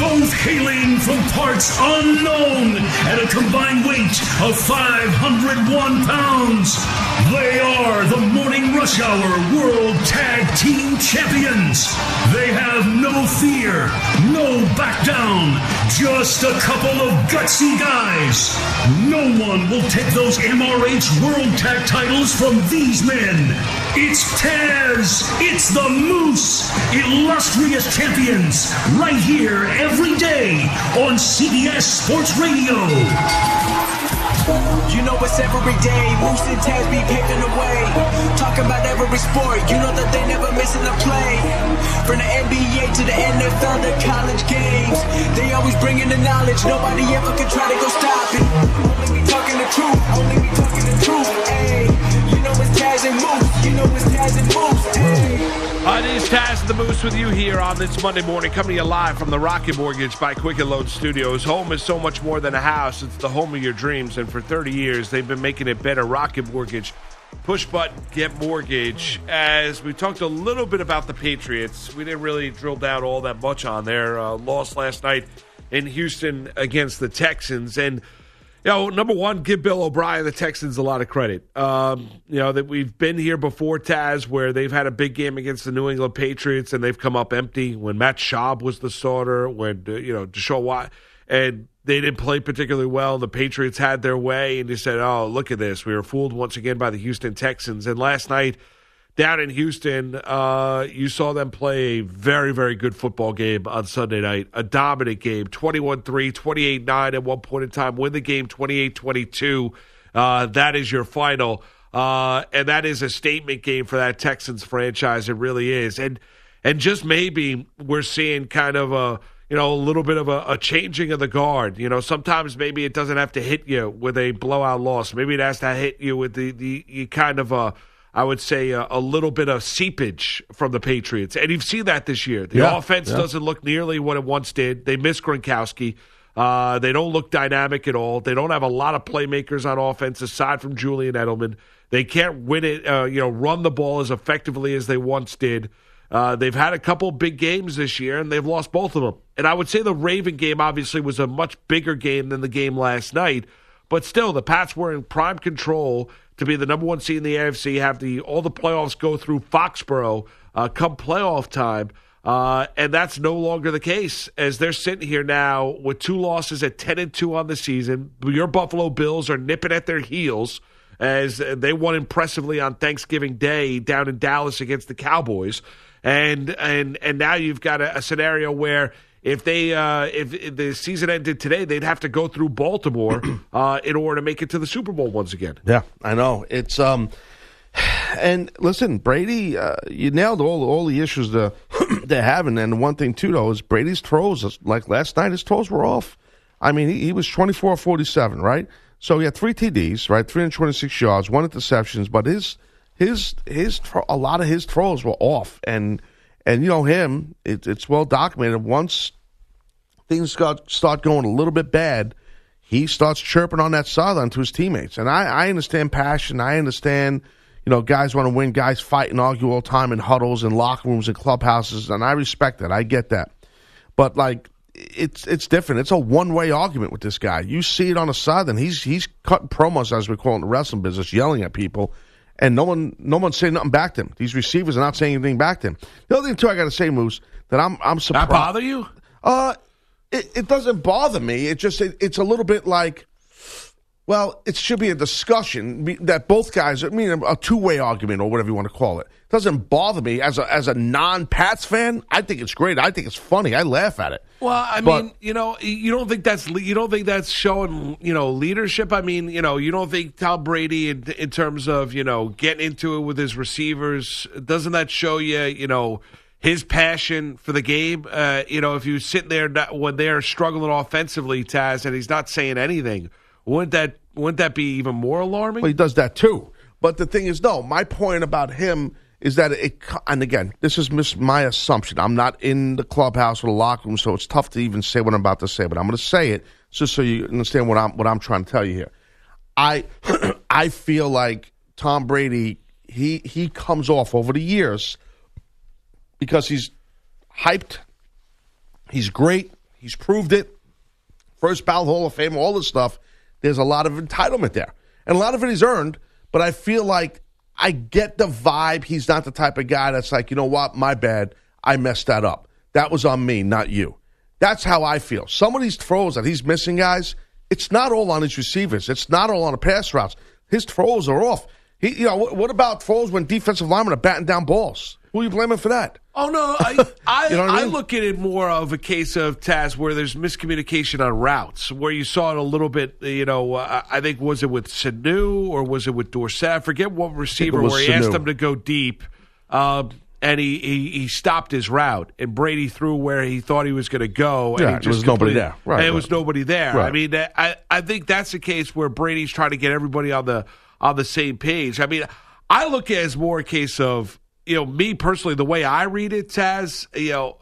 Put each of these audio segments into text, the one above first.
Both hailing from parts unknown at a combined weight of 501 pounds. They are the Morning Rush Hour World Tag Team Champions. They have no fear, no back down, just a couple of gutsy guys. No one will take those MRH World Tag titles from these men. It's Taz, it's the Moose, illustrious champions, right here every day on CBS Sports Radio. You know it's every day. Moose and Taz be paving the way. Talking about every sport. You know that they never missing a play. From the NBA to the NFL to college games. They always bringing the knowledge. Nobody ever can try to go stop it. Only we talking the truth. Only we talking the truth. Hey, Taz the Moose with you here on this Monday morning, coming to you live from the Rocket Mortgage by Quicken Loan Studios. Home is so much more than a house; it's the home of your dreams. And for 30 years, they've been making it better. Rocket Mortgage, push button, get mortgage. As we talked a little bit about the Patriots, we didn't really drill down all that much on their uh, loss last night in Houston against the Texans, and you know, number one, give Bill O'Brien, the Texans, a lot of credit. Um, you know, that we've been here before, Taz, where they've had a big game against the New England Patriots and they've come up empty when Matt Schaub was the starter, when, uh, you know, Deshaun Watt, and they didn't play particularly well. The Patriots had their way, and you said, oh, look at this. We were fooled once again by the Houston Texans. And last night, down in Houston, uh, you saw them play a very, very good football game on Sunday night. A dominant game 21 3, 28 9 at one point in time. Win the game 28 22. Uh, that is your final. Uh, and that is a statement game for that Texans franchise. It really is. And and just maybe we're seeing kind of a you know a little bit of a, a changing of the guard. You know, sometimes maybe it doesn't have to hit you with a blowout loss. Maybe it has to hit you with the the kind of a I would say a, a, little bit of seepage from the Patriots, and you've seen that this year. The yeah, offense yeah. doesn't look nearly what it once did. They miss Gronkowski. Uh, they don't look dynamic at all. They don't have a lot of playmakers on offense aside from Julian Edelman. They can't win it, uh, you know, run the ball as effectively as they once did. Uh, they've had a couple big games this year, and they've lost both of them. And I would say the Raven game obviously was a much bigger game than the game last night, but still, the Pats were in prime control to be the number one seed in the AFC, have the all the playoffs go through Foxborough uh, come playoff time. Uh, and that's no longer the case as they're sitting here now with two losses at 10 and 2 on the season. Your Buffalo Bills are nipping at their heels as they won impressively on Thanksgiving Day down in Dallas against the Cowboys. And and and now you've got a, a scenario where if they uh, if, if, the season ended today, they'd have to go through Baltimore uh, in order to make it to the Super Bowl once again. Yeah, I know it's um, and listen, Brady, uh, you nailed all all the issues they're, they're having, and one thing too though is Brady's throws. Like last night, his throws were off. I mean, he, he was 24-47, right? So he had three TDs, right, three hundred twenty six yards, one interceptions, but his his his a lot of his throws were off and and you know him, it, it's well documented. Once things got start going a little bit bad, he starts chirping on that sideline to his teammates. And I, I understand passion. I understand, you know, guys want to win. Guys fight and argue all the time in huddles and locker rooms and clubhouses, and I respect that. I get that. But like, it's it's different. It's a one way argument with this guy. You see it on the side, and he's he's cutting promos as we call it in the wrestling business, yelling at people and no one no one's saying nothing back to him. These receivers are not saying anything back to him. The other thing too, I got to say, Moose, that I'm I'm surprised. That bother you? Uh, it, it doesn't bother me. It just it, it's a little bit like well, it should be a discussion that both guys, I mean, a two way argument or whatever you want to call it. it. Doesn't bother me as a as a non Pats fan. I think it's great. I think it's funny. I laugh at it. Well, I but, mean, you know, you don't think that's you don't think that's showing you know leadership. I mean, you know, you don't think Tom Brady in, in terms of you know getting into it with his receivers doesn't that show you you know his passion for the game. Uh, you know, if you sit there not, when they're struggling offensively, Taz, and he's not saying anything, wouldn't that wouldn't that be even more alarming? Well, he does that too. But the thing is, no. My point about him is that it. And again, this is mis- my assumption. I'm not in the clubhouse or the locker room, so it's tough to even say what I'm about to say. But I'm going to say it just so you understand what I'm what I'm trying to tell you here. I I feel like Tom Brady. He he comes off over the years because he's hyped. He's great. He's proved it. First ballot Hall of Fame, all this stuff. There's a lot of entitlement there. And a lot of it is earned, but I feel like I get the vibe he's not the type of guy that's like, you know what, my bad. I messed that up. That was on me, not you. That's how I feel. Some of these throws that he's missing, guys, it's not all on his receivers. It's not all on the pass routes. His throws are off. He, you know, what, about throws when defensive linemen are batting down balls? Who are you blaming for that? Oh no, I I, You know I I look at it more of a case of Taz where there's miscommunication on routes, where you saw it a little bit. You know, uh, I think was it with Sanu or was it with Dorsett? I forget what receiver where he asked him to go deep, um, and he, he he stopped his route, and Brady threw where he thought he was going to go, and Yeah, was nobody there. Right, and it right. was nobody there. I mean, I I think that's the case where Brady's trying to get everybody on the on the same page. I mean, I look at it as more a case of you know me personally, the way I read it, Taz. You know,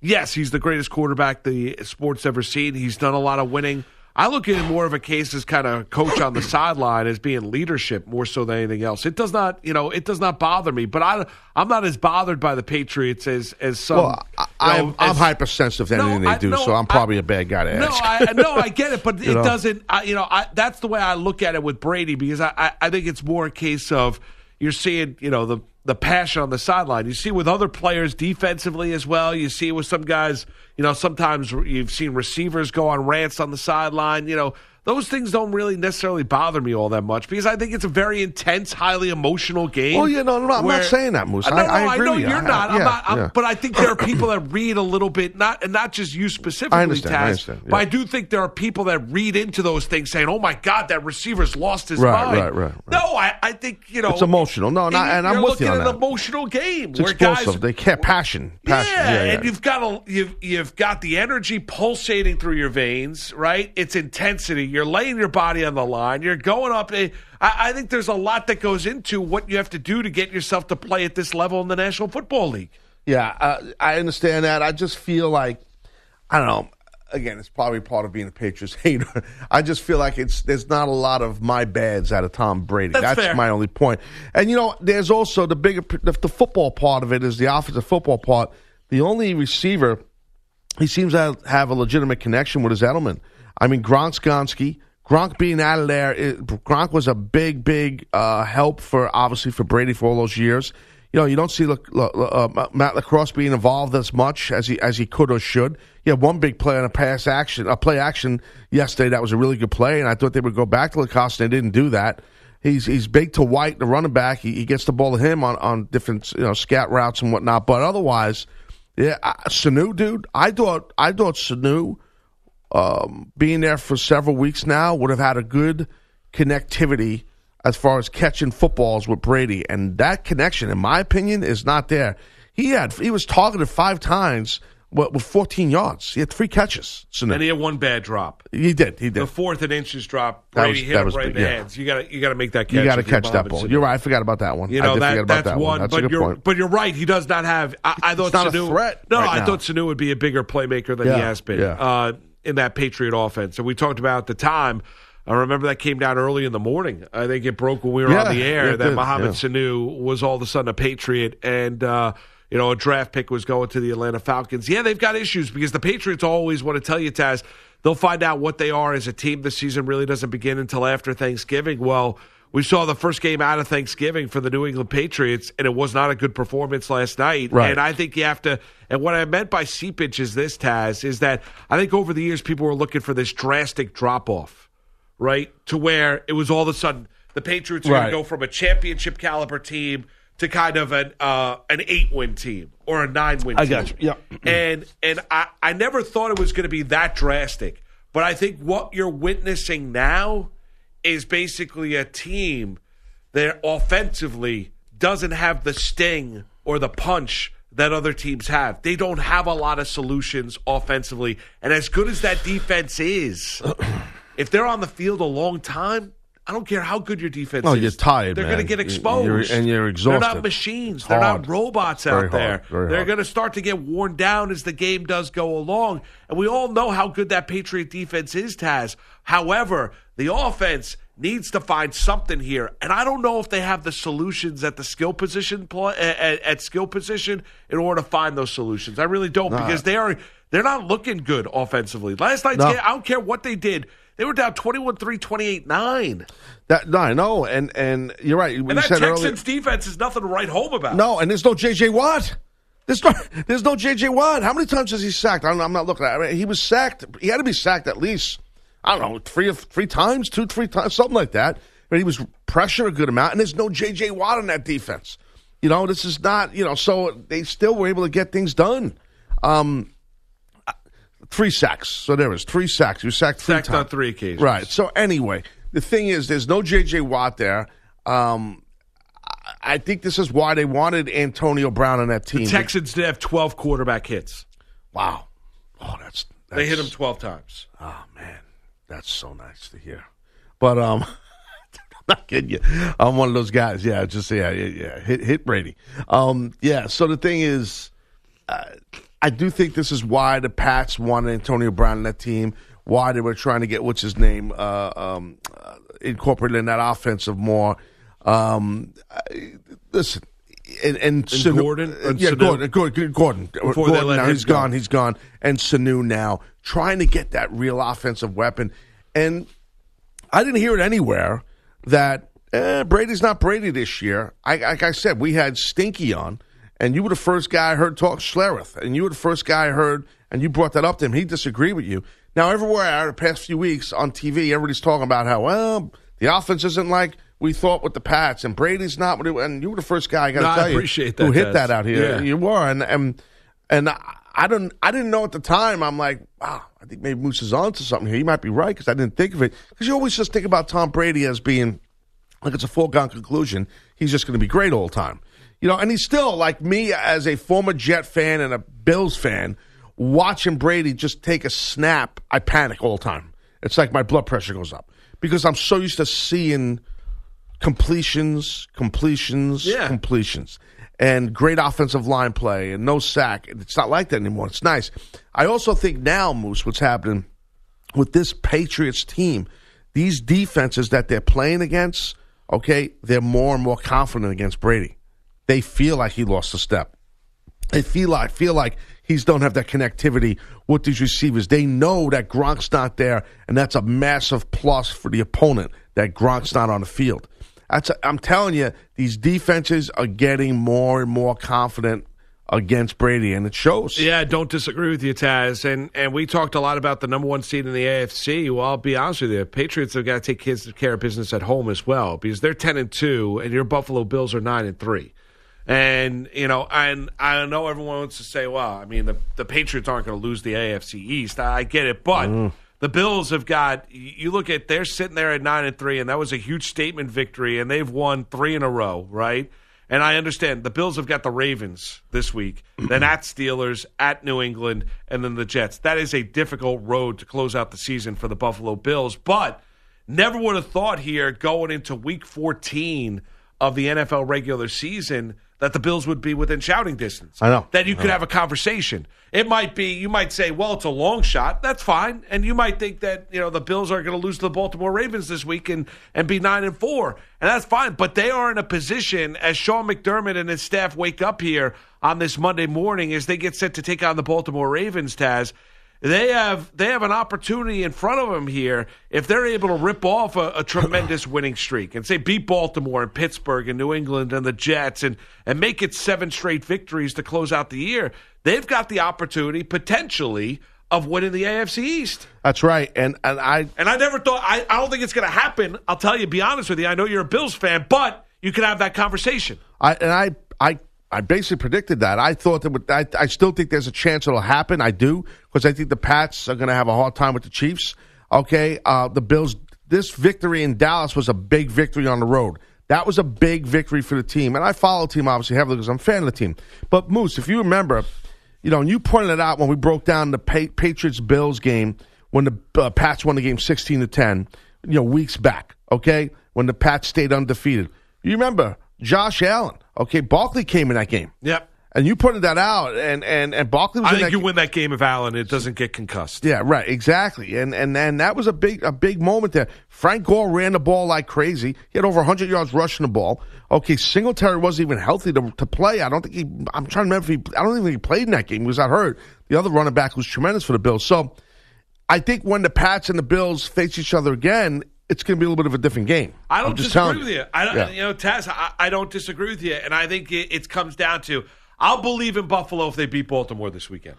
yes, he's the greatest quarterback the sport's ever seen. He's done a lot of winning. I look at it more of a case as kind of coach on the sideline as being leadership more so than anything else. It does not, you know, it does not bother me. But I, I'm not as bothered by the Patriots as as some. Well, I, you I'm, know, I'm hypersensitive to No, anything they I- do, no, so I'm probably a bad guy to no, ask. I no, I get it, but it know? doesn't. I, you know, I, that's the way I look at it with Brady because I, I, I think it's more a case of you're seeing, you know, the the passion on the sideline. You see with other players defensively as well. You see with some guys, you know, sometimes you've seen receivers go on rants on the sideline. You know, those things don't really necessarily bother me all that much because I think it's a very intense, highly emotional game. Oh, yeah, no, no, I'm not where- saying that, Moose. No, I- no, I agree know with you. you're I- not. I'm yeah, not. I'm- yeah. But I think there are people that read a little bit, not and not just you specifically, understand, I Taz, understand, yeah. But I do think there are people that read into those things, saying, "Oh my God, that receiver's lost his Right, mind." right, right, right. No, I, I think you know It's emotional. No, no, and I'm you're with you looking on at an emotional game It's where explosive. guys. they care passion. passion. Yeah. and you've got a you've you've got the energy pulsating through your veins, right? It's intensity. You're laying your body on the line. You're going up. A, I, I think there's a lot that goes into what you have to do to get yourself to play at this level in the National Football League. Yeah, uh, I understand that. I just feel like I don't know. Again, it's probably part of being a Patriots hater. I just feel like it's there's not a lot of my bads out of Tom Brady. That's fair. my only point. And you know, there's also the bigger the, the football part of it is the offensive football part. The only receiver he seems to have, a legitimate connection with his Edelman. I mean, Gronk's Gonski. Gronk being out of there, it, Gronk was a big, big uh, help for obviously for Brady for all those years. You know, you don't see uh, Matt LaCosse being involved as much as he as he could or should. He had one big play on a pass action, a play action yesterday. That was a really good play, and I thought they would go back to LaCosse, and they didn't do that. He's he's big to White, the running back. He, he gets the ball to him on, on different you know scat routes and whatnot. But otherwise, yeah, I, Sanu, dude, I thought I thought Sanu um, being there for several weeks now would have had a good connectivity as far as catching footballs with Brady, and that connection, in my opinion, is not there. He had he was targeted five times with, with 14 yards. He had three catches. And he had one bad drop. he did. He did. The fourth and inches drop. Brady was- hit him right in the yeah. hands. You got to you got to make that catch. You got to catch that ball. Sanu. You're right. I forgot about that one. You I know did that forget about that's that one, That's a but you're point. but you're right. He does not have. I, I thought not a Sanu. threat no, right I now. thought Sanu would be a bigger playmaker than he has been yeah. uh, in that Patriot offense. And we talked about at the time. I remember that came down early in the morning. I think it broke when we were Yeah, on the air that did, Mohamed yeah. Sanu was all of a sudden a Patriot and. Uh, you know, a draft pick was going to the Atlanta Falcons. Yeah, they've got issues because the Patriots always want to tell you, Taz, they'll find out what they are as a team. The season really doesn't begin until after Thanksgiving. Well, we saw the first game out of Thanksgiving for the New England Patriots, and it was not a good performance last night. Right. And I think you have to. And what I meant by seepage is this, Taz, is that I think over the years people were looking for this drastic drop off, right? To where it was all of a sudden the Patriots are going to go from a championship caliber team to kind of an uh, an eight win team or a nine win. I team. got you. Yeah. and and I, I never thought it was going to be that drastic, but I think what you're witnessing now is basically a team that offensively doesn't have the sting or the punch that other teams have. They don't have a lot of solutions offensively. And as good as that defense is, if they're on the field a long time, I don't care how good your defense Oh, is. you're tired, They're going to get exposed. you're- and you're exhausted. They're not machines. They're not robots Very out there. hard. Very They're going to start to get worn down as the game does go along. And we all know how good that Patriot defense is, Taz. However, the offense needs to find something here. And I don't know if they have the solutions at the skill position at, at skill position in order to find those solutions. I really don't because they are they're not looking good offensively. Last night's No. game, I don't care what they did. They were down 21-3, 28-9. That no, I know, and and you're right. And that Texans earlier, defense is nothing to write home about. no, and there's no J.J. Watt. There's no, there's no J.J. Watt. How many times has he sacked? I don't, I'm not looking at. it. I mean, he was sacked. He had to be sacked at least. I don't know, three three times, two, three times, something like that. But he was pressure a good amount, and there's no J.J. Watt in that defense. You know, this is not. You know, so they still were able to get things done. Um, three sacks. So there was three sacks. You sacked three Sacked times. on three occasions. Right. So anyway, the thing is, there's no J.J. Watt there. Um, I- think this is why they wanted Antonio Brown on that team. Texans did have 12 quarterback hits. wow. Oh, that's, that's They hit him 12 times. Oh man, that's so nice to hear. But um, I'm not kidding you. I'm one of those guys. Yeah, just yeah, yeah, yeah. Hit hit Brady. Um, yeah. So the thing is, uh, I do think this is why the Pats wanted Antonio Brown in that team. Why they were trying to get what's his name uh, um, uh, incorporated in that offensive more. Um, I- listen. And, and, Sanu- Gordon? Or yeah, Sanu? Gordon, Gordon, Gordon, Before Gordon now he's go. gone, he's gone, and Sanu now trying to get that real offensive weapon. And I didn't hear it anywhere that eh, Brady's not Brady this year. I, like I said, we had Stinky on, and you were the first guy I heard talk Schlereth, and you were the first guy I heard, and you brought that up to him. He disagreed with you. Now, everywhere I heard the past few weeks on TV, everybody's talking about how, well, the offense isn't like we thought with the Pats, and Brady's not what it, and you were the first guy I got to No, I tell you appreciate who that, hit Taz. that out here. Yeah. You were, and and and I, I don't, I didn't know at the time. I'm like, wow, I think maybe Moose is on to something here. He might be right because I didn't think of it. Because you always just think about Tom Brady as being like it's a foregone conclusion. He's just going to be great all the time, you know. And he's still like me as a former Jet fan and a Bills fan. Watching Brady just take a snap, I panic all the time. It's like my blood pressure goes up because I'm so used to seeing completions, completions, Yeah. completions, and great offensive line play and no sack. It's not like that anymore. It's nice. I also think now, Moose, what's happening with this Patriots team, these defenses that they're playing against, okay, they're more and more confident against Brady. They feel like he lost a step. They feel like feel like he's don't have that connectivity with these receivers. They know that Gronk's not there, and that's a massive plus for the opponent that Gronk's not on the field. That's I'm telling you, these defenses are getting more and more confident against Brady, and it shows. Yeah, don't disagree with you, Taz. And and we talked a lot about the number one seed in the AFC. Well, I'll be honest with you, Patriots have got to take care of business at home as well because they're ten and two, and your Buffalo Bills are nine and three. And you know, and I know everyone wants to say, well, I mean, the the Patriots aren't going to lose the AFC East. I, I get it, but. Mm. The Bills have got. You look at they're sitting there at nine and three, and that was a huge statement victory, and they've won three in a row, right? And I understand the Bills have got the Ravens this week, then at Steelers, at New England, and then the Jets. That is a difficult road to close out the season for the Buffalo Bills. But never would have thought here going into week 14 of the NFL regular season that the Bills would be within shouting distance. I know. That you could have a conversation. It might be, you might say, well, it's a long shot. That's fine. And you might think that, you know, the Bills are going to lose to the Baltimore Ravens this week and, and be 9 and 4. And that's fine. But they are in a position, as Sean McDermott and his staff wake up here on this Monday morning, as they get set to take on the Baltimore Ravens, Taz, they have they have an opportunity in front of them here if they're able to rip off a, a tremendous winning streak and say beat Baltimore and Pittsburgh and New England and the Jets and and make it seven straight victories to close out the year. They've got the opportunity potentially of winning the AFC East. That's right. And and I And I never thought I, I don't think it's going to happen. I'll tell you, be honest with you. I know you're a Bills fan, but you can have that conversation. I and I I I basically predicted that. I thought that would, I I still think there's a chance it'll happen. I do because I think the Pats are going to have a hard time with the Chiefs. Okay, uh, the Bills. This victory in Dallas was a big victory on the road. That was a big victory for the team. And I follow the team obviously heavily because I'm a fan of the team. But Moose, if you remember, you know, and you pointed it out when we broke down the pa- Patriots Bills game when the uh, Pats won the game 16 to 10, you know, weeks back, okay? When the Pats stayed undefeated. You remember Josh Allen, okay? Barkley came in that game. Yep. And you pointed that out, and and and Barkley was I in think that you win that game if Allen it doesn't get concussed. yeah, right, exactly, and and and that was a big a big moment there. Frank Gore ran the ball like crazy. He had over 100 yards rushing the ball. Okay, Singletary wasn't even healthy to, to play. I don't think he. I'm trying to remember if he. I don't think he played in that game. He was out hurt. The other running back was tremendous for the Bills. So, I think when the Pats and the Bills face each other again, it's going to be a little bit of a different game. I don't just disagree with you. I don't, Yeah. you know, Taz. I, I don't disagree with you, and I think it, it comes down to I'll believe in Buffalo if they beat Baltimore this weekend.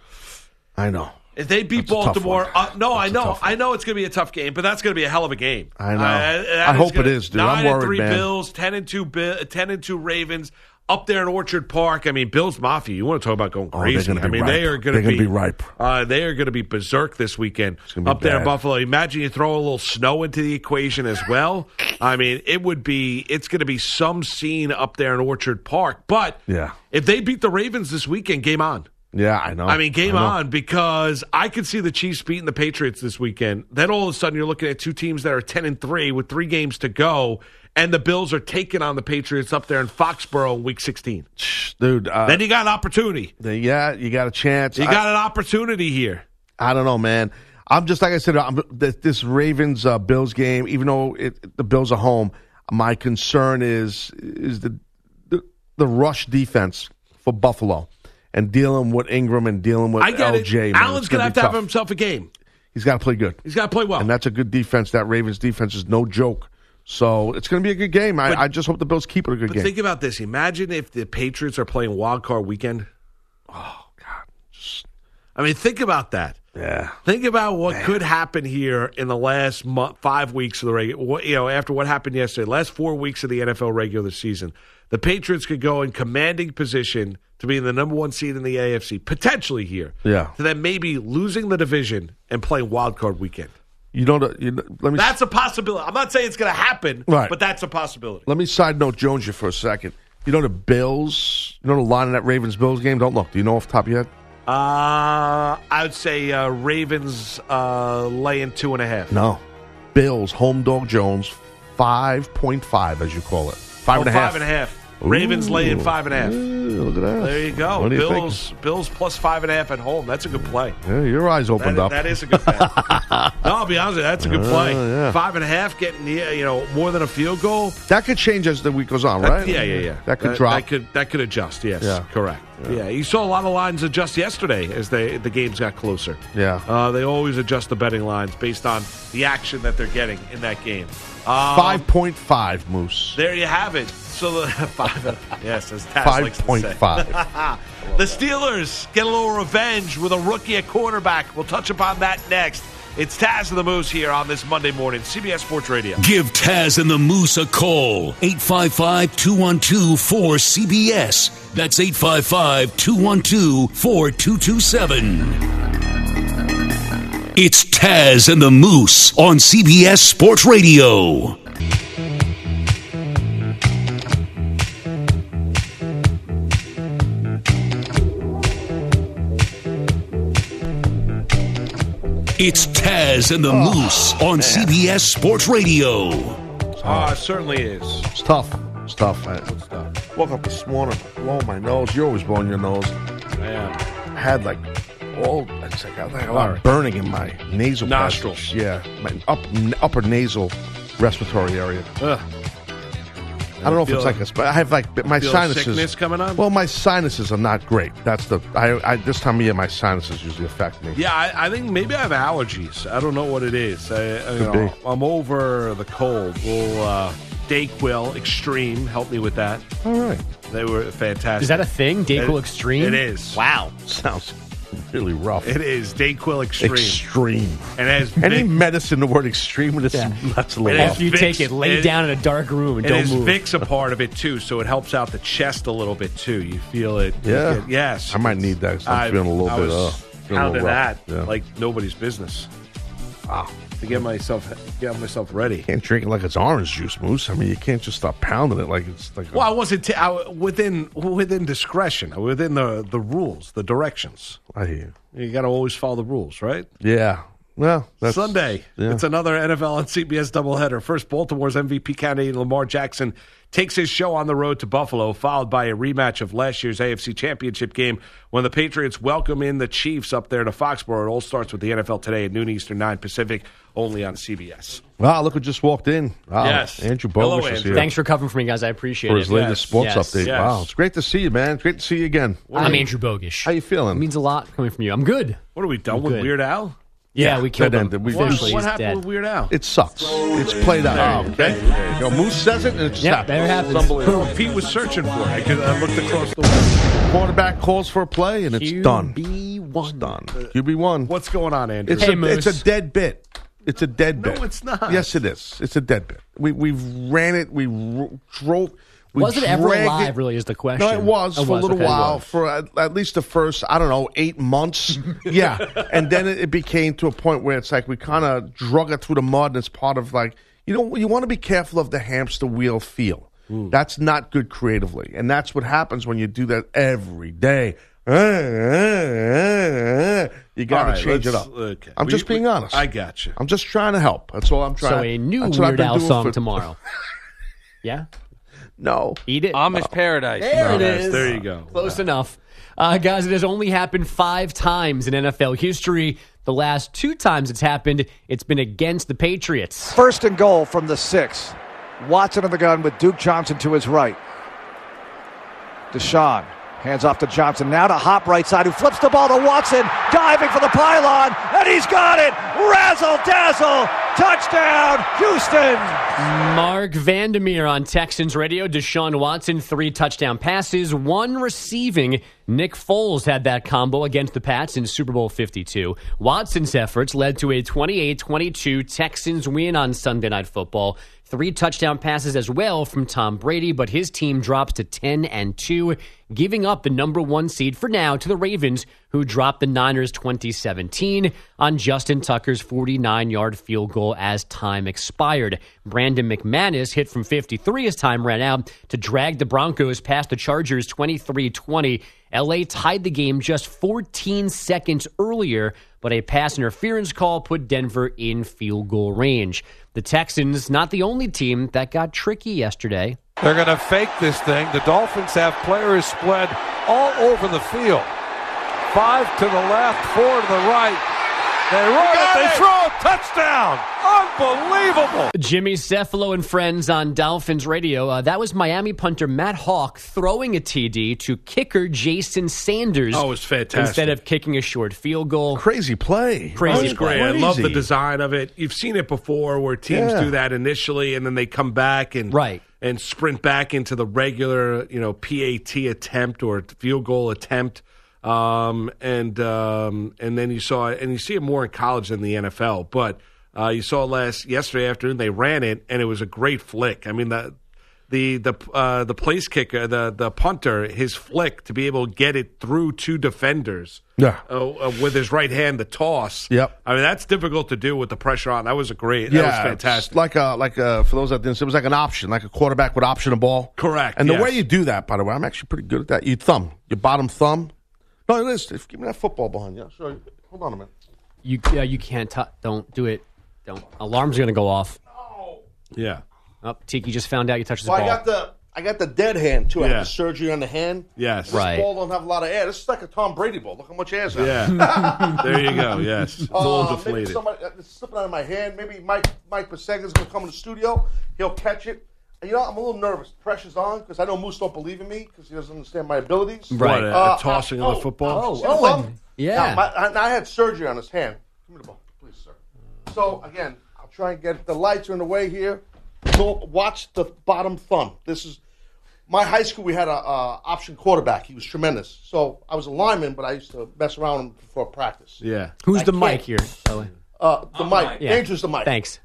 I know. If they beat That's Baltimore, uh, no, I That's a know. I know it's going to be a tough game, but that's going to be a hell of a game. I know. Uh, I hope gonna- it is, dude. I'm Nine and worried, three man. Bills, ten and two, ten and two Ravens. Up there in Orchard Park, I mean, Bills Mafia. You want to talk about going Oh, crazy? gonna I mean, they ripe. are going to be, be ripe. Uh, they are going to be berserk this weekend up there in. Buffalo. Imagine you throw a little snow into the equation as well. I mean, it would be. It's going to be some scene up there in Orchard Park. But Yeah. if they beat the Ravens this weekend, game on. Yeah, I know. I mean, game I on because I could see the Chiefs beating the Patriots this weekend. Then all of a sudden, you're looking at two teams that are ten and three with three games to go, and the Bills are taking on the Patriots up there in Foxborough in Week 16. dude. Uh, Then you got an opportunity. yeah, you got a chance. You I- got an opportunity here. I don't know, man. I'm just like I said. I'm, this Ravens uh, Bills game, even though it, the Bills are home, my concern is is the, the the rush defense for Buffalo and dealing with Ingram and dealing with I get LJ. it. man. Allen's going to gonna have to have himself a game. He's got to play good, He's got to play well. and that's a good defense. That Ravens defense is no joke. So it's going to be a good game. I, But- I just hope the Bills keep it a good but game. think about this. Imagine if the Patriots are playing wild card weekend. Oh, God. I mean, think about that. Yeah, Think about what could happen here in the last month, five weeks of the regular. You know, after what happened yesterday, last four weeks of the NFL regular season, the Patriots could go in commanding position to be in the number one seed in the AFC, potentially here. Yeah. To then maybe losing the division and playing wild card weekend. you. The, you let me That's a possibility. I'm not saying it's going to happen, Right. but that's a possibility. let me side note Jones you for a second. You know the Bills. You know the line in that Ravens Bills game. Don't look. Do you know off the top of your head? Uh, I would say uh, Ravens uh, laying two and a half. No. Bills, home dog Jones, 5.5, as you call it. Five Oh, and a half. five and a half. Ravens laying five and a half. Look at that. There you go. What do you Bills, Bills plus five and a half at home. That's a good play. Yeah, your eyes That, opened up. that is a good play. no, I'll be honest with you. That's a good play. Uh, yeah. Five and a half, getting the, you know more than a field goal. that could change as the week goes on, That- right? Yeah, yeah, yeah. That could drop. That could that could adjust. Yes, Yeah. correct. Yeah. you saw a lot of lines adjust yesterday as they the games got closer. Yeah. uh, they always adjust the betting lines based on the action that they're getting in that game. Um, 5.5, Moose. There you have it. So the uh, five, yes, as Taz likes to say. 5.5. The Steelers get a little revenge with a rookie at quarterback. We'll touch upon that next. It's Taz and the Moose here on this Monday morning, CBS Sports Radio. Give Taz and the Moose a call. 855 212 4CBS. That's 855 212 4227. It's Taz and the Moose on CBS Sports Radio. It's Taz and the Moose on CBS Sports Radio. Ah, it certainly is. It's tough. It's tough. I woke up this morning, blowing my nose. You're always blowing your nose. Man. I had like all, it's like, I had a lot of burning in my nasal Nostrils. passage. Yeah, my up, upper nasal respiratory area. Ugh. I don't know if Feel- it's like this, but I have like my feel sinuses. sickness coming on? Well, my sinuses are not great. That's the I, I this time of year my sinuses usually affect me. Yeah, I, I think maybe I have allergies. I don't know what it is. I, I, you Could know, be. I'm over the cold. Well, uh, Dayquil Extreme helped me with that. All right, They were fantastic. Is that a thing? Dayquil It- Extreme? It is. Wow. sounds really rough. It is Dayquil Extreme. Extreme. and as has Any Vic- medicine, the word extreme, that's, Yeah. that's a It little has off. After you Vicks- take it, lay it- down in a dark room and It don't has move. Vicks a part of it too, so it helps out the chest a little bit too. You feel it. Yeah. get- yes. I might need that. I'm I- feeling a little I bit, was uh, feeling a little rough. that Yeah. like nobody's business. Wow. To get myself get myself ready. Can't drink it like it's orange juice, Moose. I mean, you can't just start pounding it like it's like. a- Well, I wasn't t- I, within within discretion, within the the rules, the directions. I hear you. You got to always follow the rules, right? Yeah. Well, that's Sunday. yeah. It's another NFL and CBS doubleheader. First, Baltimore's MVP candidate Lamar Jackson takes his show on the road to Buffalo, followed by a rematch of last year's AFC Championship game when the Patriots welcome in the Chiefs up there to Foxborough. It all starts with the NFL today at noon Eastern, 9 Pacific, only on CBS. Wow, look who just walked in. Wow. Yes. Andrew Hello, Bogusch is here. Thanks for covering for me, guys. I appreciate for it. his latest Yes. sports Yes. update. Yes. Wow, it's great to see you, man. It's Great to see you again. I'm Andrew Bogusch. How you feeling? It means a lot coming from you. I'm good. What are we done with Good. Weird Al? Yeah, we killed that him. ended. We- What, Officially, what he's happened dead. with Weird Al? It sucks. It's played out. Oh, there you okay. There you go. Moose says it, and it just Yep, happens. there it happens. It's unbelievable. Pete was searching for it. I, could, I looked across the way. Quarterback calls for a play, and it's done. QB1. It's done. QB one. What's going on, Andrew? It's Hey, a it's a dead bit. It's a dead bit. No, bit. it's not. Yes, it is. It's a dead bit. We we've ran it. We ro- drove. We Was it ever alive, it. really, is the question. No, it was It for a little okay. while, for at, at least the first, I don't know, eight months. yeah. And then it, it became to a point where it's like we kind of drug it through the mud, and it's part of like, you know, you want to be careful of the hamster wheel feel. That's not good creatively. And that's what happens when you do that every day. You got to right, change it up. okay. I'm We- just being we- honest. I got you. I'm just trying to help. That's all I'm trying. So a new Weird Al song for- tomorrow. yeah? No. Eat it. Amish Paradise. there it Yes, is. there you go. Close enough. Uh, guys, it has only happened five times in NFL history. The last two times it's happened, it's been against the Patriots. First and goal from the six. Watson in the gun with Duke Johnson to his right. Deshaun hands off to Johnson. Now to Hop right side, who flips the ball to Watson, diving for the pylon, and he's got it. Razzle dazzle. Touchdown, Houston. Marc Vandermeer on Texans radio. Deshaun Watson, three touchdown passes, one receiving. Nick Foles had that combo against the Pats in Super Bowl 52. Watson's efforts led to a 28 22 Texans win on Sunday Night Football. Three touchdown passes as well from Tom Brady, but his team drops to 10 and 2, giving up the number one seed for now to the Ravens, who dropped the Niners 2017 on Justin Tucker's 49 yard field goal as time expired. Brandon McManus hit from 53 as time ran out to drag the Broncos past the Chargers 23 20. LA tied the game just 14 seconds earlier, but a pass interference call put Denver in field goal range. The Texans, not the only team that got tricky yesterday. They're going to fake this thing. The Dolphins have players spread all over the field. Five to the left, four to the right. They run it, they throw it, touchdown! Unbelievable! Jimmy Cefalo and friends on Dolphins radio. Uh, that was Miami punter Matt Haack throwing a TD to kicker Jason Sanders. Oh, it was fantastic. Instead of kicking a short field goal. Crazy play. Crazy It was great. I love the design of it. You've seen it before where teams Yeah. do that initially and then they come back and Right. and sprint back into the regular, you know, PAT attempt or field goal attempt. Um, and um, and then you saw and you see it more in college than the NFL. But uh, you saw it last yesterday afternoon. They ran it, and it was a great flick. I mean the the the uh, the place kicker, the the punter, his flick to be able to get it through two defenders. Yeah. uh, uh, with his right hand, the toss. Yep. I mean that's difficult to do with the pressure on. That was a great. That was fantastic. Like a like a for those that didn't, it was like an option, like a quarterback would option a ball. Correct, And the yes. way you do that, by the way, I'm actually pretty good at that. You thumb your bottom thumb. No, it is. Give me that football behind you. I'll show you. Hold on a minute. You, yeah, you can't. T- don't do it. Don't. Alarm's going to go off. yeah. Oh, Tiki just found out you touched the Well, ball. I got the I got the dead hand too. I Yeah. had the surgery on the hand. Yes. Right. Ball don't have a lot of air. This is like a Tom Brady ball. Look how much air's out. Yeah. there you go. Yes. It's all Uh, maybe deflated. somebody uh, it's slipping out of my hand. Maybe Mike Mike Pasega's going to come in the studio. He'll catch it. And, you know, I'm a little nervous. Pressure's on because I know Moose don't believe in me because he doesn't understand my abilities. Right. What, a, Uh, a tossing uh, of the oh, football. Oh, See oh, thumb? and- yeah. Now, my, I, I had surgery on his hand. Give me the ball, please, sir. So again, I'll try and get the lights are in the way here. So watch the bottom thumb. This is my high school. We had a uh, option quarterback. He was tremendous. So I was a lineman, but I used to mess around with him before practice. Yeah. Who's I the mic here? by the? Uh, the mic. Yeah. Andrew's the mic. Thanks.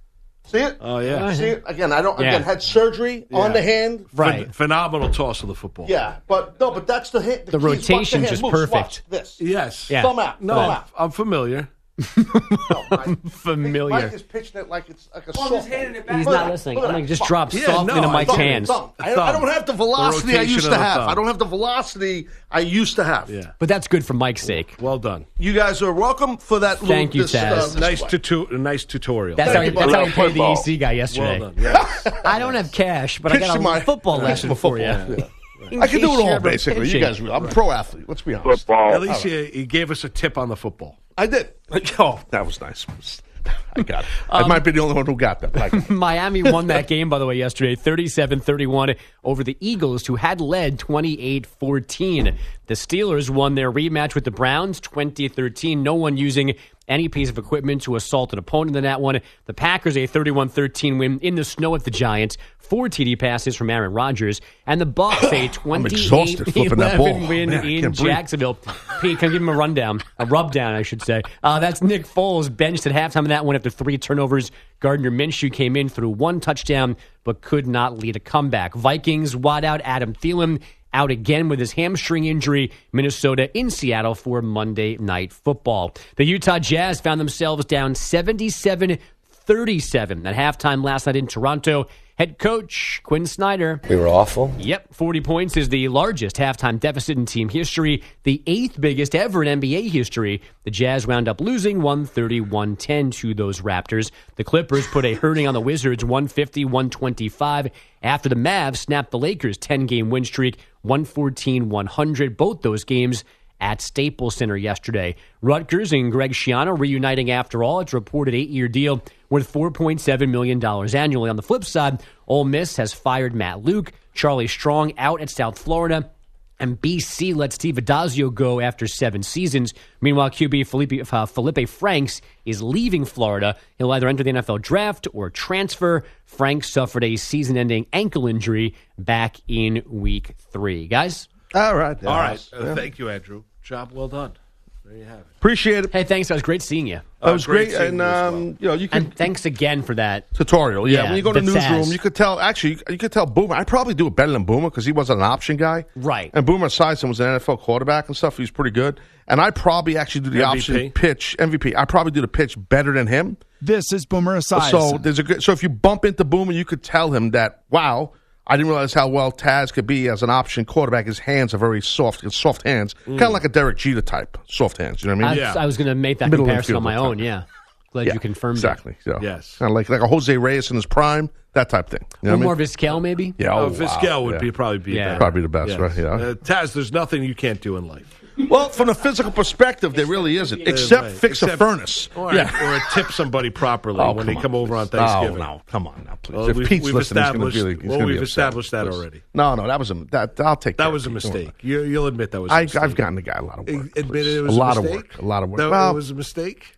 See it? Oh yeah. See it? Again, I don't. Yeah. Again, had surgery on the hand. Right. Phen- phenomenal toss of the football. Yeah, but no, but that's the hit. The key is watch rotation's hand. just perfect. Watch this. Yes. Yeah. Thumb out. No, Thumb out. I'm familiar. No, Mike. Familiar. Mike is pitching it like it's like a Oh, I'm just softball. handing it back. He's not listening. I'm like, just drop Yeah, softly no, into I Mike's thumb, hands. Thumb. I, I don't have the velocity I used to have. thumb. I don't have the velocity I used to have. Yeah. But that's good for Mike's sake. Well done. You guys are welcome for that. Thank little, you, this, Taz. uh, Nice, display. tutu- nice tutorial. That's Thank how, he, you, that's how he paid the Football. AC guy yesterday. well done. Yes. I don't have cash, but I got a my- football lesson some for you. Yeah. In I can do it all, ever basically. You guys, I'm a pro athlete. Let's be honest. At least you, you gave us a tip on the football. I did. Oh, that was nice. I got it. Um, I might be the only one who got that. got. Miami won that game, by the way, yesterday, 37 31 over the Eagles, who had led 28 14. The Steelers won their rematch with the Browns 2013. No one using any piece of equipment to assault an opponent in that one. The Packers, a 31 13 win in the snow at the Giants. Four TD passes from Aaron Rodgers. And the Bucs, a 28 exhausted flipping that ball. 11 win Man, in. Jacksonville. Pete, can I give him a rundown? A rubdown, I should say. Uh, that's Nick Foles benched at halftime of that one after three turnovers. Gardner Minshew came in threw one touchdown, but could not lead a comeback. Vikings wide out Adam Thielen out again with his hamstring injury. Minnesota in Seattle for Monday Night Football. The Utah Jazz found themselves down 77 37 at halftime last night in Toronto. Head coach Quin Snyder We were awful. Yep, 40 points is the largest halftime deficit in team history, the eighth biggest ever in NBA history. The Jazz wound up losing 130-110 to those Raptors. The Clippers put a hurting on the Wizards 150-125 after the Mavs snapped the Lakers 10-game win streak 114-100 both those games at Staples Center yesterday. Rutgers and Greg Schiano reuniting after all. It's reported eight-year deal worth $4.7 million annually. On the flip side, Ole Miss has fired Matt Luke, Charlie Strong out at South Florida, and BC let Steve Addazio go after seven seasons. Meanwhile, QB Felipe, uh, Felipe Franks is leaving Florida. He'll either enter the NFL draft or transfer. Franks suffered a season-ending ankle injury back in week three. Guys? All right. All right. Uh, Thank you, Andrew. Job well done. There you have it. Appreciate it. Hey, thanks. That was great seeing you. That was great great. And, you um, well. you know, you can. And thanks again for that. tutorial. Yeah, Yeah, when you go to the newsroom, Taz. you could tell. Actually, you, you could tell Boomer. I probably do it better than Boomer because he wasn't an option guy, Right. And Boomer Esiason was an NFL quarterback and stuff. He was pretty good. And I probably actually do the MVP? option pitch MVP. I probably do the pitch better than him. This is Boomer Esiason. So there's a good. So if you bump into Boomer, you could tell him that wow. I didn't realize how well Taz could be as an option quarterback. His hands are very soft, it's soft hands, kind of like a Derek Jeter type, soft hands. You know what I I, mean? Yeah. I was going to make that Middle comparison on my type. own. Yeah. Glad Yeah, you confirmed exactly. So, Yes. kind of like like a Jose Reyes in his prime, that type thing. You know it. what I More mean? Vizquel, maybe? Yeah, Oh, oh, Vizquel wow, would yeah. be probably be Yeah. better. Probably the best, Yes. right? Yeah. Uh, Taz, there's nothing you can't do in life. Well, from a physical perspective, there really isn't, except right. fix a furnace. Or, yeah. or tip somebody properly Oh, when they come come on, over on. Oh, Thanksgiving. Oh, no, come on now, please. Well, if we've- Pete's we've listening, he's established- be, he's well, we've established that Please. already. No, no, that was a that. I'll take That was a mistake. You, you'll admit that was a I, mistake. I've gotten the guy a lot of work. Admit it was a lot mistake? of work. A lot of work. That well, it was a mistake?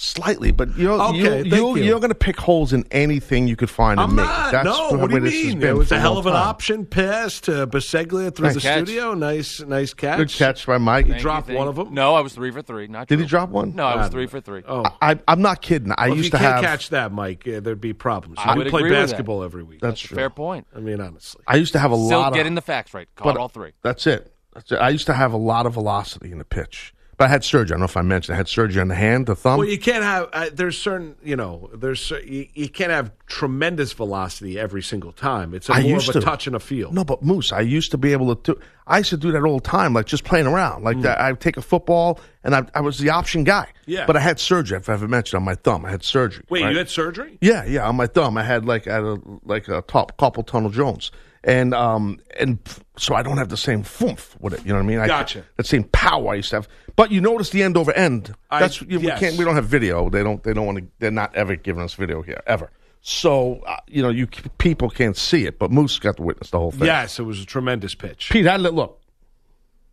Slightly, but you're Okay, you, thank you, you. you're going to pick holes in anything you could find I'm in me. not. That's no, what do you mean? It was a a hell of an time. option pass to Baseglia through Nice the catch. studio. Nice, nice catch. Good catch by Mike. Thank you, dropped thank one of them. No, I was three for three. Not Did true. he drop one? No, I was three for three. Oh, I, I'm not kidding. I well, if used you to can't have. catch that, Mike, uh, there'd be problems. I would play agree basketball every week. That's That's a true. fair point. I mean, honestly. I used to have a Still lot Still getting the facts right. Caught but all three. That's it. That's it. I used to have a lot of velocity in the pitch, but I had surgery. I don't know if I mentioned. I had surgery on the hand, the thumb. Well, you can't have. Uh, there's certain, you know, there's you, you can't have tremendous velocity every single time. It's a I more used of a to. touch and a feel. No, but Moose, I used to be able to do. I used to do that all the time, like just playing around. Like that, I'd take a football, and I, I was the option guy. Mm. Yeah. But I had surgery. If I ever mentioned on my thumb, I had surgery. Wait, right? you had surgery? Yeah, yeah, on my thumb, I had like at a like a top carpal tunnel Jones, and um and so I don't have the same foomph with it. You know what I mean? I, Gotcha. That same power I used to have. But you notice the end over end. I- That's you, yes. we can't. We don't have video. They don't. They don't want to. They're not ever giving us video here ever. So uh, you know, you people can't see it, but Moose got to witness the whole thing. Yes, it was a tremendous pitch. Pete, how did it look?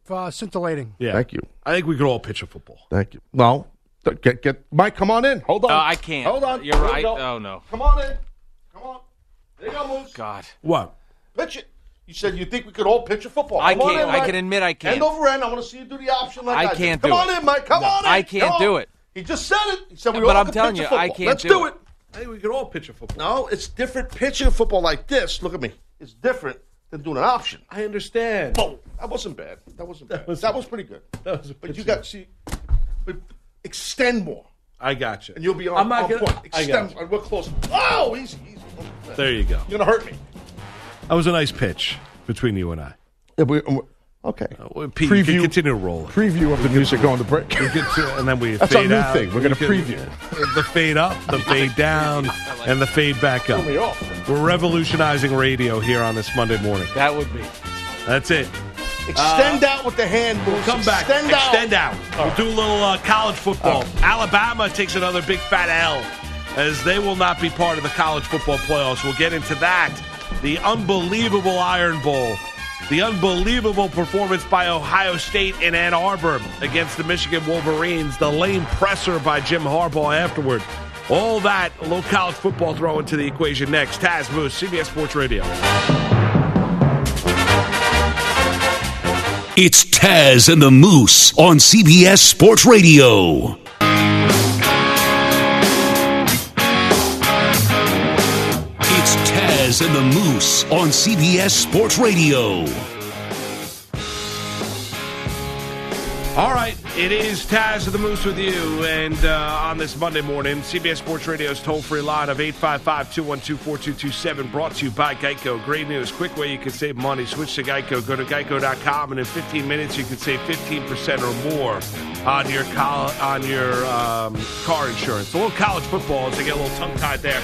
Uh, scintillating. Yeah. Thank you. I think we could all pitch a football. Thank you. Well, get get Mike. Come on in. Hold on. Uh, I can't. Hold on. You're Here right. Oh, no. Come on in. Come on. There you go, Moose. God. What? Pitch it. You said you think we could all pitch a football. I Come on can't- in, I Mike. can admit I can't. End over end. I want to see you do the option like I I, did. can't Come do on it. in, Mike. Come No, on in. I can't Come do on. it. He just said it. He said we all can't do it. But all I'm can telling pitch a you, I football. can't Let's do do it. it. I think we could all pitch a football. No, it's different. Pitching a football like this. Look at me. It's different than doing an option. I understand. Boom. That wasn't bad. That wasn't bad. That was, pretty good. That was a but you pitching. got see. But extend more, I got you. and you'll be on, I'm not on gonna. point. I Extend. got you. We're close. Oh, easy, easy. There you go. You're gonna hurt me. That was a nice pitch between you and I. Yeah, we, okay. Well, Pete, you can continue to roll. Preview of the music going to break. We get to- and then we That's our new out. thing. We're gonna preview. the fade up, the fade down, and the fade back up. Throw me off. We're revolutionizing radio here on this Monday morning. That would be. That's it. Extend out with the hand We'll come back. Extend out. Extend out. We'll do a little uh, college football. Alabama takes another big fat L as they will not be part of the college football playoffs. We'll get into that. The unbelievable Iron Bowl. The unbelievable performance by Ohio State in Ann Arbor against the Michigan Wolverines. The lame presser by Jim Harbaugh afterward. All that, little college football throw into the equation next. Taz Moose, CBS Sports Radio. It's Taz and the Moose on CBS Sports Radio. And the Moose on CBS Sports Radio. All right, it is Taz of the Moose with you, and uh, on this Monday morning, CBS Sports Radio's toll-free line of 855-212-4227 brought to you by Geico. Great news, quick way you can save money. Switch to Geico. Go to geico.com, and in 15 minutes, you can save 15% or more on your col- on your um, car insurance. A little college football, as I get a little tongue-tied there.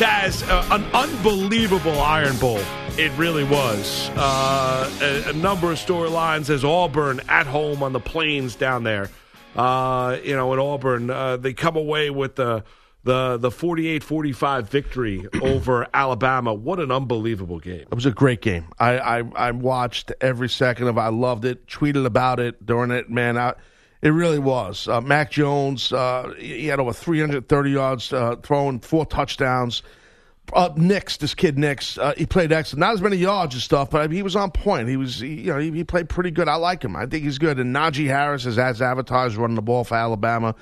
Taz, uh, an unbelievable Iron Bowl. It really was. Uh, a, a number of storylines as Auburn at home on the plains down there. Uh, you know, at Auburn, uh, they come away with the the the 48-45 victory over Alabama. What an unbelievable game. It was a great game. I, I I watched every second of. it. I loved it. Tweeted about it during it. Man, I, it really was. Uh, Mac Jones, uh, he had over 330 yards, uh, throwing four touchdowns. Uh, Nix, this kid Nix, uh, he played excellent. Not as many yards and stuff, but I mean, he was on point. He was, he, you know, he, he played pretty good. I like him. I think he's good. And Najee Harris is as advertised running the ball for Alabama.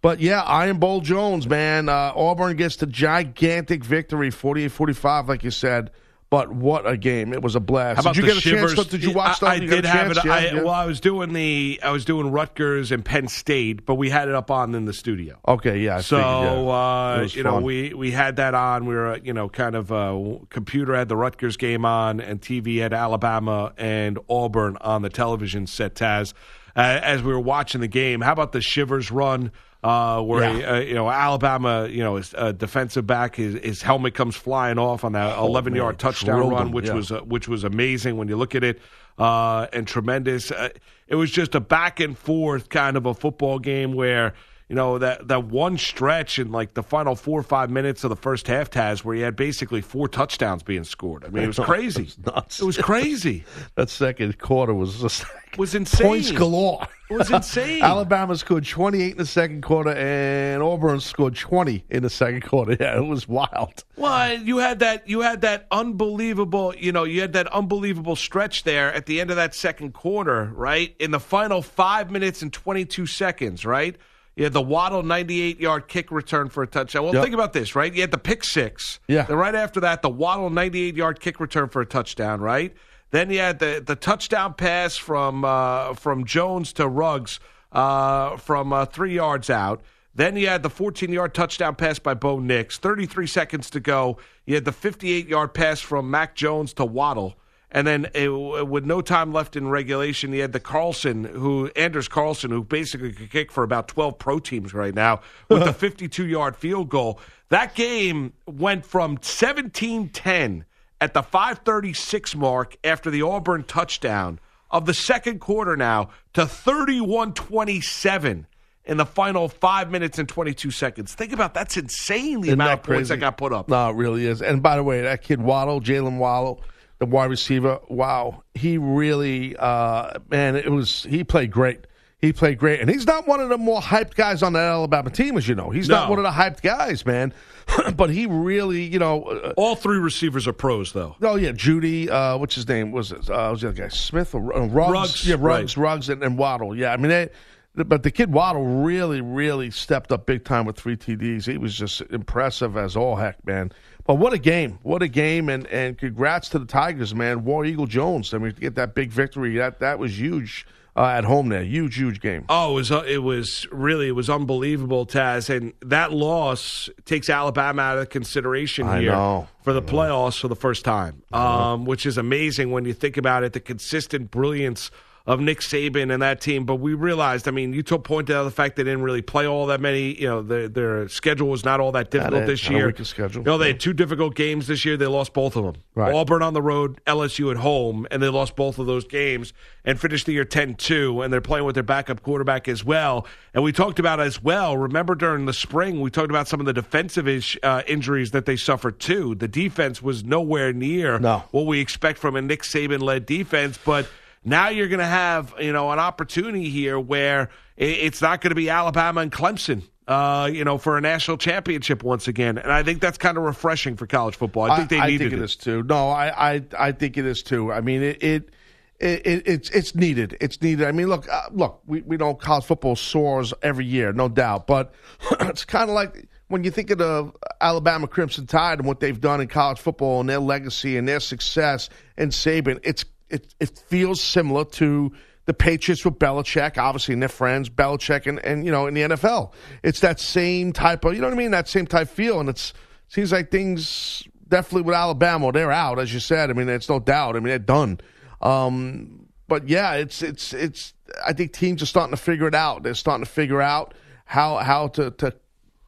But yeah, Iron Bowl Jones, man. Uh, Auburn gets the gigantic victory, 48-45, like you said. But what a game! It was a blast. How about did you get a shivers? chance? Did you watch that? I, I You did have it. Yeah, I, yeah. Well, I was doing the I was doing Rutgers and Penn State, but we had it up on in the studio. Okay, yeah. I So figured, yeah. Uh, you know we we had that on. We were you know kind of uh, computer had the Rutgers game on, and TV had Alabama and Auburn on the television set. Taz, uh, as we were watching the game, how about the Shivers run? Uh, where Yeah. uh, you know Alabama, you know, his uh, defensive back, his, his helmet comes flying off on that Oh, 11 yard touchdown run, him, which yeah. was uh, which was amazing when you look at it, uh, and tremendous. Uh, it was just a back and forth kind of a football game where you know that that one stretch in like the final four or five minutes of the first half, Taz, where you had basically four touchdowns being scored. I mean, it was crazy. It was nuts. It was crazy. that second quarter was just It was insane. points galore. It was insane. Alabama scored 28 in the second quarter, and Auburn scored 20 in the second quarter. Yeah, it was wild. Well, you had that you had that unbelievable, you know, you had that unbelievable stretch there at the end of that second quarter, right? In the final 5 minutes and 22 seconds, right? You had the Waddle 98-yard kick return for a touchdown. Well, Yep. think about this, right? You had the pick six. Yeah. Then right after that, the Waddle 98-yard kick return for a touchdown, right? Then you had the the touchdown pass from uh, from Jones to Ruggs uh, from uh, three yards out. Then you had the 14 yard touchdown pass by Bo Nix. 33 seconds to go. You had the 58 yard pass from Mac Jones to Waddle. And then uh, with no time left in regulation, you had the Carlson, who Anders Carlson, who basically could kick for about 12 pro teams right now with the 52 yard field goal. That game went from 17 10 at the 536 mark after the Auburn touchdown of the second quarter now to 31 27 in the final five minutes and 22 seconds. Think about that's insane the Isn't amount of points that got put up. No, it really is. And by the way, that kid Waddle, Jalen Waddle, the wide receiver, wow, he really, uh, man, it was, he played great. He played great. And he's not one of the more hyped guys on that Alabama team, as you know. He's not one of the hyped guys, man. but he really, you know, uh, All three receivers are pros, though. Oh yeah, Jeudy. Uh, what's his name? Was it? Uh, was the other guy Smith or uh, Ruggs? Ruggs, Yeah, Ruggs, Ruggs, and, and Waddle. Yeah, I mean, they, but the kid Waddle really, really stepped up big time with three TDs. He was just impressive as all heck, man. But what a game! What a game! And and congrats to the Tigers, man. War Eagle Jones. I mean, to get that big victory, that that was huge. uh, at home there. Huge, huge game. Oh, it was uh, it was really it was unbelievable, Taz, and that loss takes Alabama out of consideration I here know. for the playoffs for the first time, um, which is amazing when you think about it. The consistent brilliance of Nick Saban and that team, but we realized, I mean, you told pointed out the fact they didn't really play all that many. You know, their, their schedule was not all that difficult this year. schedule. You know, they had two difficult games this year. They lost both of them. Right. Auburn on the road, LSU at home, and they lost both of those games and finished the year 10 2. And they're playing with their backup quarterback as well. And we talked about as well, remember during the spring, we talked about some of the defensive ish, uh, injuries that they suffered too. The defense was nowhere near No. what we expect from a Nick Saban led defense. But now you're going to have you know an opportunity here where it's not going to be Alabama and Clemson. Uh, you know, for a national championship once again, and I think that's kind of refreshing for college football. I think they I needed think it. it is too. No, I, I, I think it is too. I mean, it, it, it, it it's it's needed. It's needed. I mean, look, uh, look, we, we know college football soars every year, no doubt. But it's kind of like when you think of the Alabama Crimson Tide and what they've done in college football and their legacy and their success and Saban. It's it it feels similar to the Patriots with Belichick, obviously, and their friends, Belichick, and, and you know, in the NFL. It's that same type of, you know what I mean? That same type feel. And it's seems like things definitely with Alabama, they're out, as you said. I mean, it's no doubt. I mean, they're done. Um, but yeah, it's it's it's. I think teams are starting to figure it out. They're starting to figure out how how to to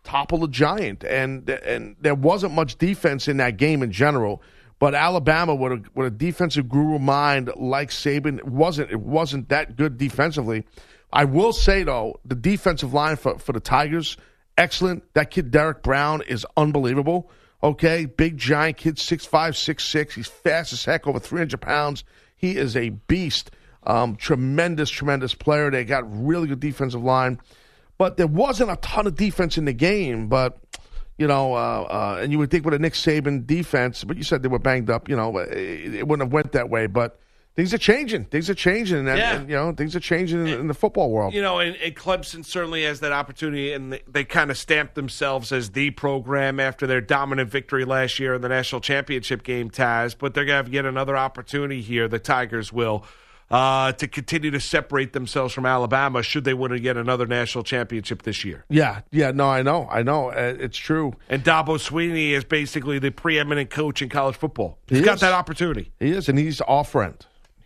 topple a giant, and and there wasn't much defense in that game in general. But Alabama, with a, with a defensive guru mind like Saban, it wasn't it wasn't that good defensively. I will say though, the defensive line for, for the Tigers, excellent. That kid Derrick Brown is unbelievable. Okay, big giant kid, six five, six six. He's fast as heck, over three hundred pounds. He is a beast. Um, tremendous, tremendous player. They got really good defensive line, but there wasn't a ton of defense in the game. But you know, uh, uh, and you would think with a Nick Saban defense, but you said they were banged up. You know, it, it wouldn't have went that way. But things are changing. Things are changing, and, Yeah. and, you know, things are changing in, in the football world. You know, and, and Clemson certainly has that opportunity, and they, they kind of stamped themselves as the program after their dominant victory last year in the national championship game, Taz. But they're going to have yet another opportunity here, the Tigers will, uh, to continue to separate themselves from Alabama should they win again another national championship this year. Yeah, yeah, no, I know, I know, uh, it's true. And Dabo Swinney is basically the preeminent coach in college football. He's He got is. that opportunity. He is, and he's our friend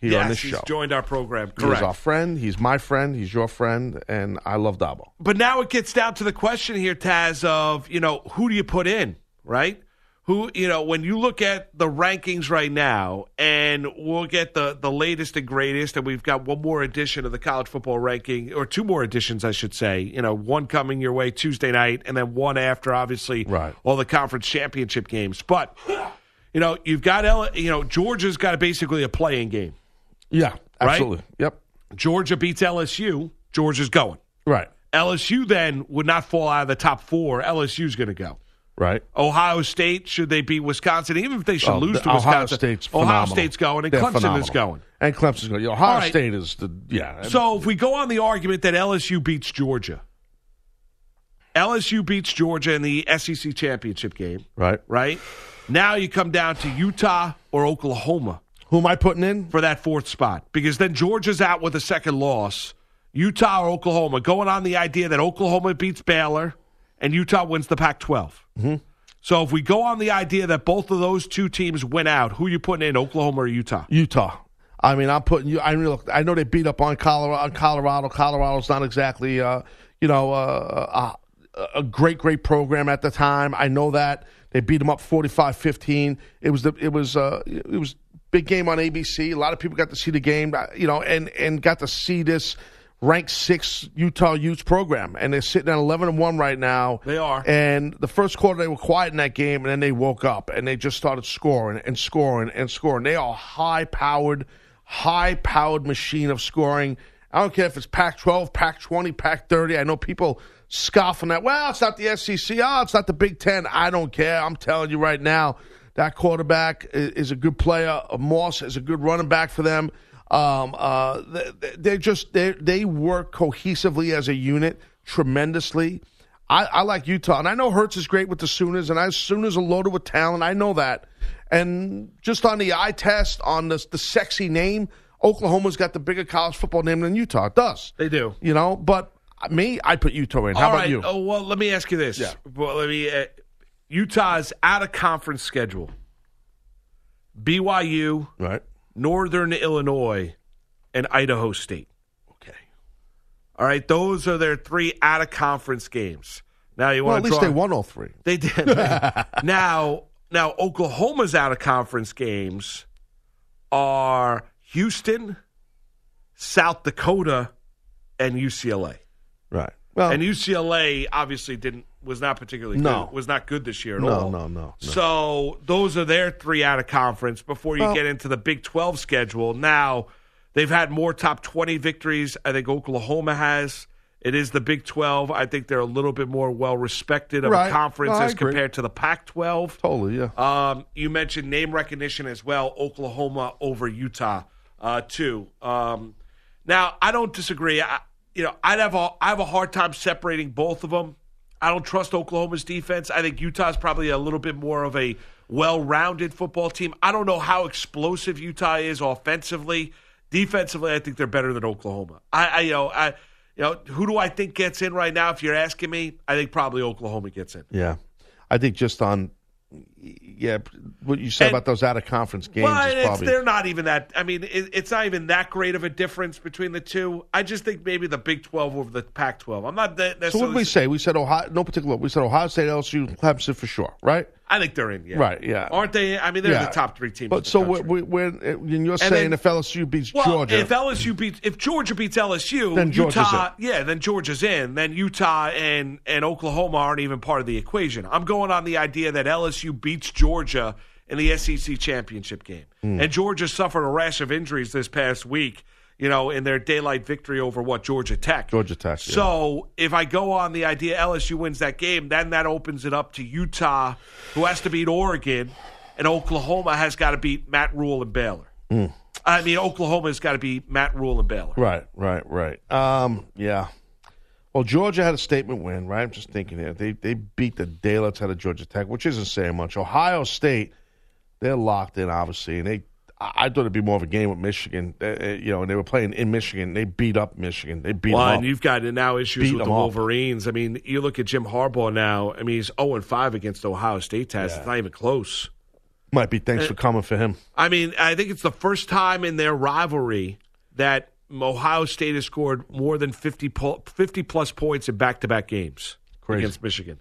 here yes, on this he's show. joined our program. He's our friend. He's my friend. He's your friend, and I love Dabo. But now it gets down to the question here, Taz, of, you know, who do you put in, right? Who, you know, when you look at the rankings right now, and we'll get the, the latest and greatest, and we've got one more edition of the college football ranking, or two more editions, I should say. You know, one coming your way Tuesday night, and then one after, obviously, Right. all the conference championship games. But, you know, you've got, L- you know, Georgia's got basically a playing game. Yeah, Right? absolutely. Yep. Georgia beats LSU, Georgia's going. Right. LSU then would not fall out of the top four. LSU's going to go. Right. Ohio State, should they beat Wisconsin? Even if they should Oh, lose the- to Ohio Wisconsin, State's Ohio phenomenal. State's going, and They're Clemson is going. And Clemson's going. Ohio right. State is the yeah. So if we go on the argument that LSU beats Georgia, LSU beats Georgia in the SEC championship game, right. right? Now you come down to Utah or Oklahoma Who am I putting in? for that fourth spot because then Georgia's out with a second loss. Utah or Oklahoma, going on the idea that Oklahoma beats Baylor and Utah wins the Pac 12. Mm-hmm. So if we go on the idea that both of those two teams win out, who you putting in, Oklahoma or Utah? Utah. I mean, I'm putting you. I mean, look, I know they beat up on Colorado. On Colorado, Colorado's not exactly, uh, you know, uh, a, a great, great program at the time. I know that they beat them up 45-15. It was the, it was, uh, it was big game on ABC. A lot of people got to see the game, uh, you know, and and got to see this ranked six Utah Utes program, and they're sitting at eleven and one right now. They are. And the first quarter they were quiet in that game, and then they woke up and they just started scoring and scoring and scoring. They are high powered, high powered machine of scoring. I don't care if it's Pac 12, Pac 20, Pac 30. I know people scoffing on that. Well, it's not the SEC. Oh, ah, it's not the Big Ten. I don't care. I'm telling you right now, that quarterback is a good player. Moss is a good running back for them. Um, uh, they, they just they they work cohesively as a unit tremendously. I, I like Utah, and I know Hurts is great with the Sooners, and I Sooners are loaded with talent. I know that, and just on the eye test, on the the sexy name Oklahoma's got the bigger college football name than Utah. It does. They do. You know, but me, I put Utah in. How All about right. you? Oh well, let me ask you this. Yeah. Well, let me. Uh, Utah's out of conference schedule. BYU, Right. Northern Illinois, and Idaho State. Okay. All right, those are their three out of conference games. Now you Well, want at least draw, they won all three. They did. now, now Oklahoma's out of conference games are Houston, South Dakota, and UCLA. Right. Well, and UCLA obviously didn't was not particularly No. good, was not good this year at No, all. no, no, no. So those are their three out of conference before you Well- get into the Big Twelve schedule. Now they've had more top twenty victories. I think Oklahoma has. It is the Big Twelve. I think they're a little bit more well respected of Right. a conference No, as compared to the Pac twelve. totally, yeah. Um, you mentioned name recognition as well. Oklahoma over Utah, uh, too. Um, now, I don't disagree. I, you know, I'd have a I have a hard time separating both of them. I don't trust Oklahoma's defense. I think Utah's probably a little bit more of a well-rounded football team. I don't know how explosive Utah is offensively. Defensively, I think they're better than Oklahoma. I, I you know, I, you know, who do I think gets in right now? If you're asking me, I think probably Oklahoma gets in. Yeah, I think just on yeah, what you said And- about those out of conference games Well, probably they're not even that. I mean, it, it's not even that great of a difference between the two. I just think maybe the Big Twelve over the Pac twelve. I'm not that So what did we say? We said Ohio. No particular. We said Ohio State, LSU, Clemson for sure, right? I think they're in. Yeah. Right, yeah. Aren't they? I mean, they're Yeah. the top three teams. in But so country. and you're saying then- if LSU beats Well, Georgia, if LSU beats, if Georgia beats LSU, Then Georgia's Utah, yeah, then Georgia's in. Then Utah and and Oklahoma aren't even part of the equation. I'm going on the idea that LSU beats Georgia in the SEC championship game, Hmm. and Georgia suffered a rash of injuries this past week. You know, in their daylight victory over what Georgia Tech. Georgia Tech. yeah. So if I go on the idea LSU wins that game, then that opens it up to Utah, who has to beat Oregon, and Oklahoma has got to beat Matt Rhule and Baylor. I mean, Oklahoma's got to beat Matt Rhule and Baylor. Right, right, right. Um, yeah. Well, Georgia had a statement win, right? I'm just thinking here. They they beat the daylights out of Georgia Tech, which isn't saying much. Ohio State, they're locked in, obviously, and they. I thought it'd be more of a game with Michigan, uh, you know, and they were playing in Michigan. They beat up Michigan. They beat Well, them and up. you've got now issues Beat with the them up. Wolverines. I mean, you look at Jim Harbaugh now. I mean, he's 0 and 5 against Ohio State Taz. It's not even close. Might be thanks Uh, for coming for him. I mean, I think it's the first time in their rivalry that Ohio State has scored more than 50, po- 50 plus points in back to back games Crazy. against Michigan.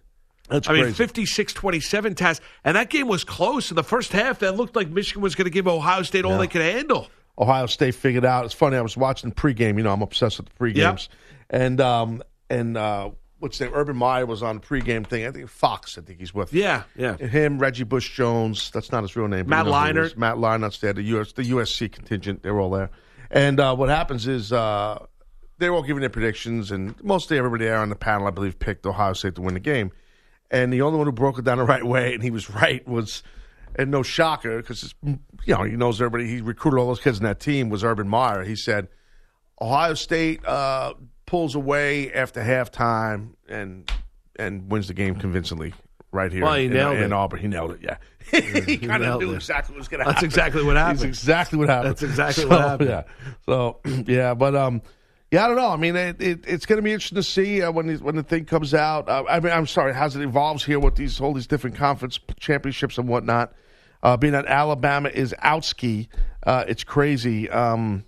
That's I mean, crazy. 56 27 Taz. And that game was close in the first half. That looked like Michigan was going to give Ohio State all Yeah. they could handle. Ohio State figured out. It's funny. I was watching the pregame. You know, I'm obsessed with the pregames. And um and uh what's name? Urban Meyer was on the pregame thing. I think Fox. I think he's with. Yeah, yeah. Him, Reggie Bush Jones. That's not his real name. Matt you know Leinart. Matt Leinart's there. The US, the USC contingent. They're all there. And uh, what happens is uh, they're all giving their predictions, and mostly everybody there on the panel, I believe, picked Ohio State to win the game. And the only one who broke it down the right way, and he was right, was and no shocker because you know he knows everybody. He recruited all those kids in that team. Was Urban Meyer? He said Ohio State uh, pulls away after halftime and and wins the game convincingly right here Well, he in, nailed in it. Auburn. He nailed it. Yeah, he kind of knew it. exactly what was going to happen. That's exactly what happened. That's exactly what happened. That's exactly So, what happened. Yeah. So yeah, but um. Yeah, I don't know. I mean, it, it, it's going to be interesting to see uh, when the, when the thing comes out. Uh, I mean, I'm sorry, as it evolves here with these all these different conference championships and whatnot. Uh, being that Alabama is outski, uh, it's crazy. Um,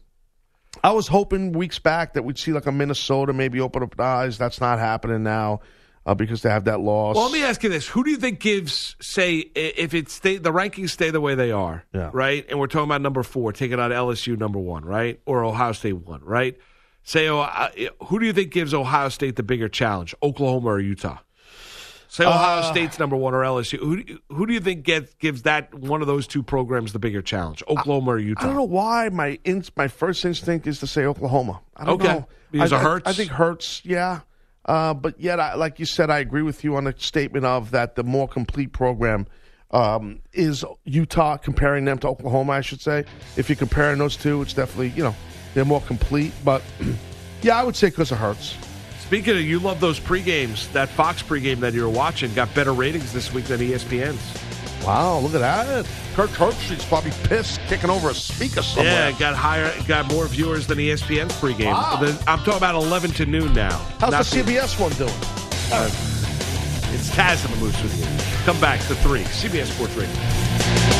I was hoping weeks back that we'd see like a Minnesota maybe open up eyes. That's not happening now uh, because they have that loss. Well, let me ask you this: Who do you think gives, say, if it stay the rankings stay the way they are, Yeah. right? And we're talking about number four, taking out LSU number one, right, or Ohio State one, right? Say, oh, uh, who do you think gives Ohio State the bigger challenge, Oklahoma or Utah? Say Ohio Uh, State's number one or LSU. Who do you, who do you think gets gives that one of those two programs the bigger challenge, Oklahoma or Utah? I don't know why my in, my first instinct is to say Oklahoma. I don't Okay. know. Because I, of I- Hurts? I, think Hurts, yeah. Uh, but yet, I, like you said, I agree with you on the statement of that the more complete program um, is Utah. Comparing them to Oklahoma, I should say. If you're comparing those two, it's definitely you know they're more complete. But yeah, I would say because of Hurts. Speaking of, you love those pre games. That Fox pregame that you were watching got better ratings this week than ESPN's. Wow, look at that. Kirk Herbstreit's probably pissed kicking over a speaker somewhere. Yeah, got higher, got more viewers than ESPN's pregame. Wow. I'm talking about 11 to noon now. How's Not the CBS one doing? Uh, it's Taz and the Moose with you. Come back to three. CBS Sports Radio.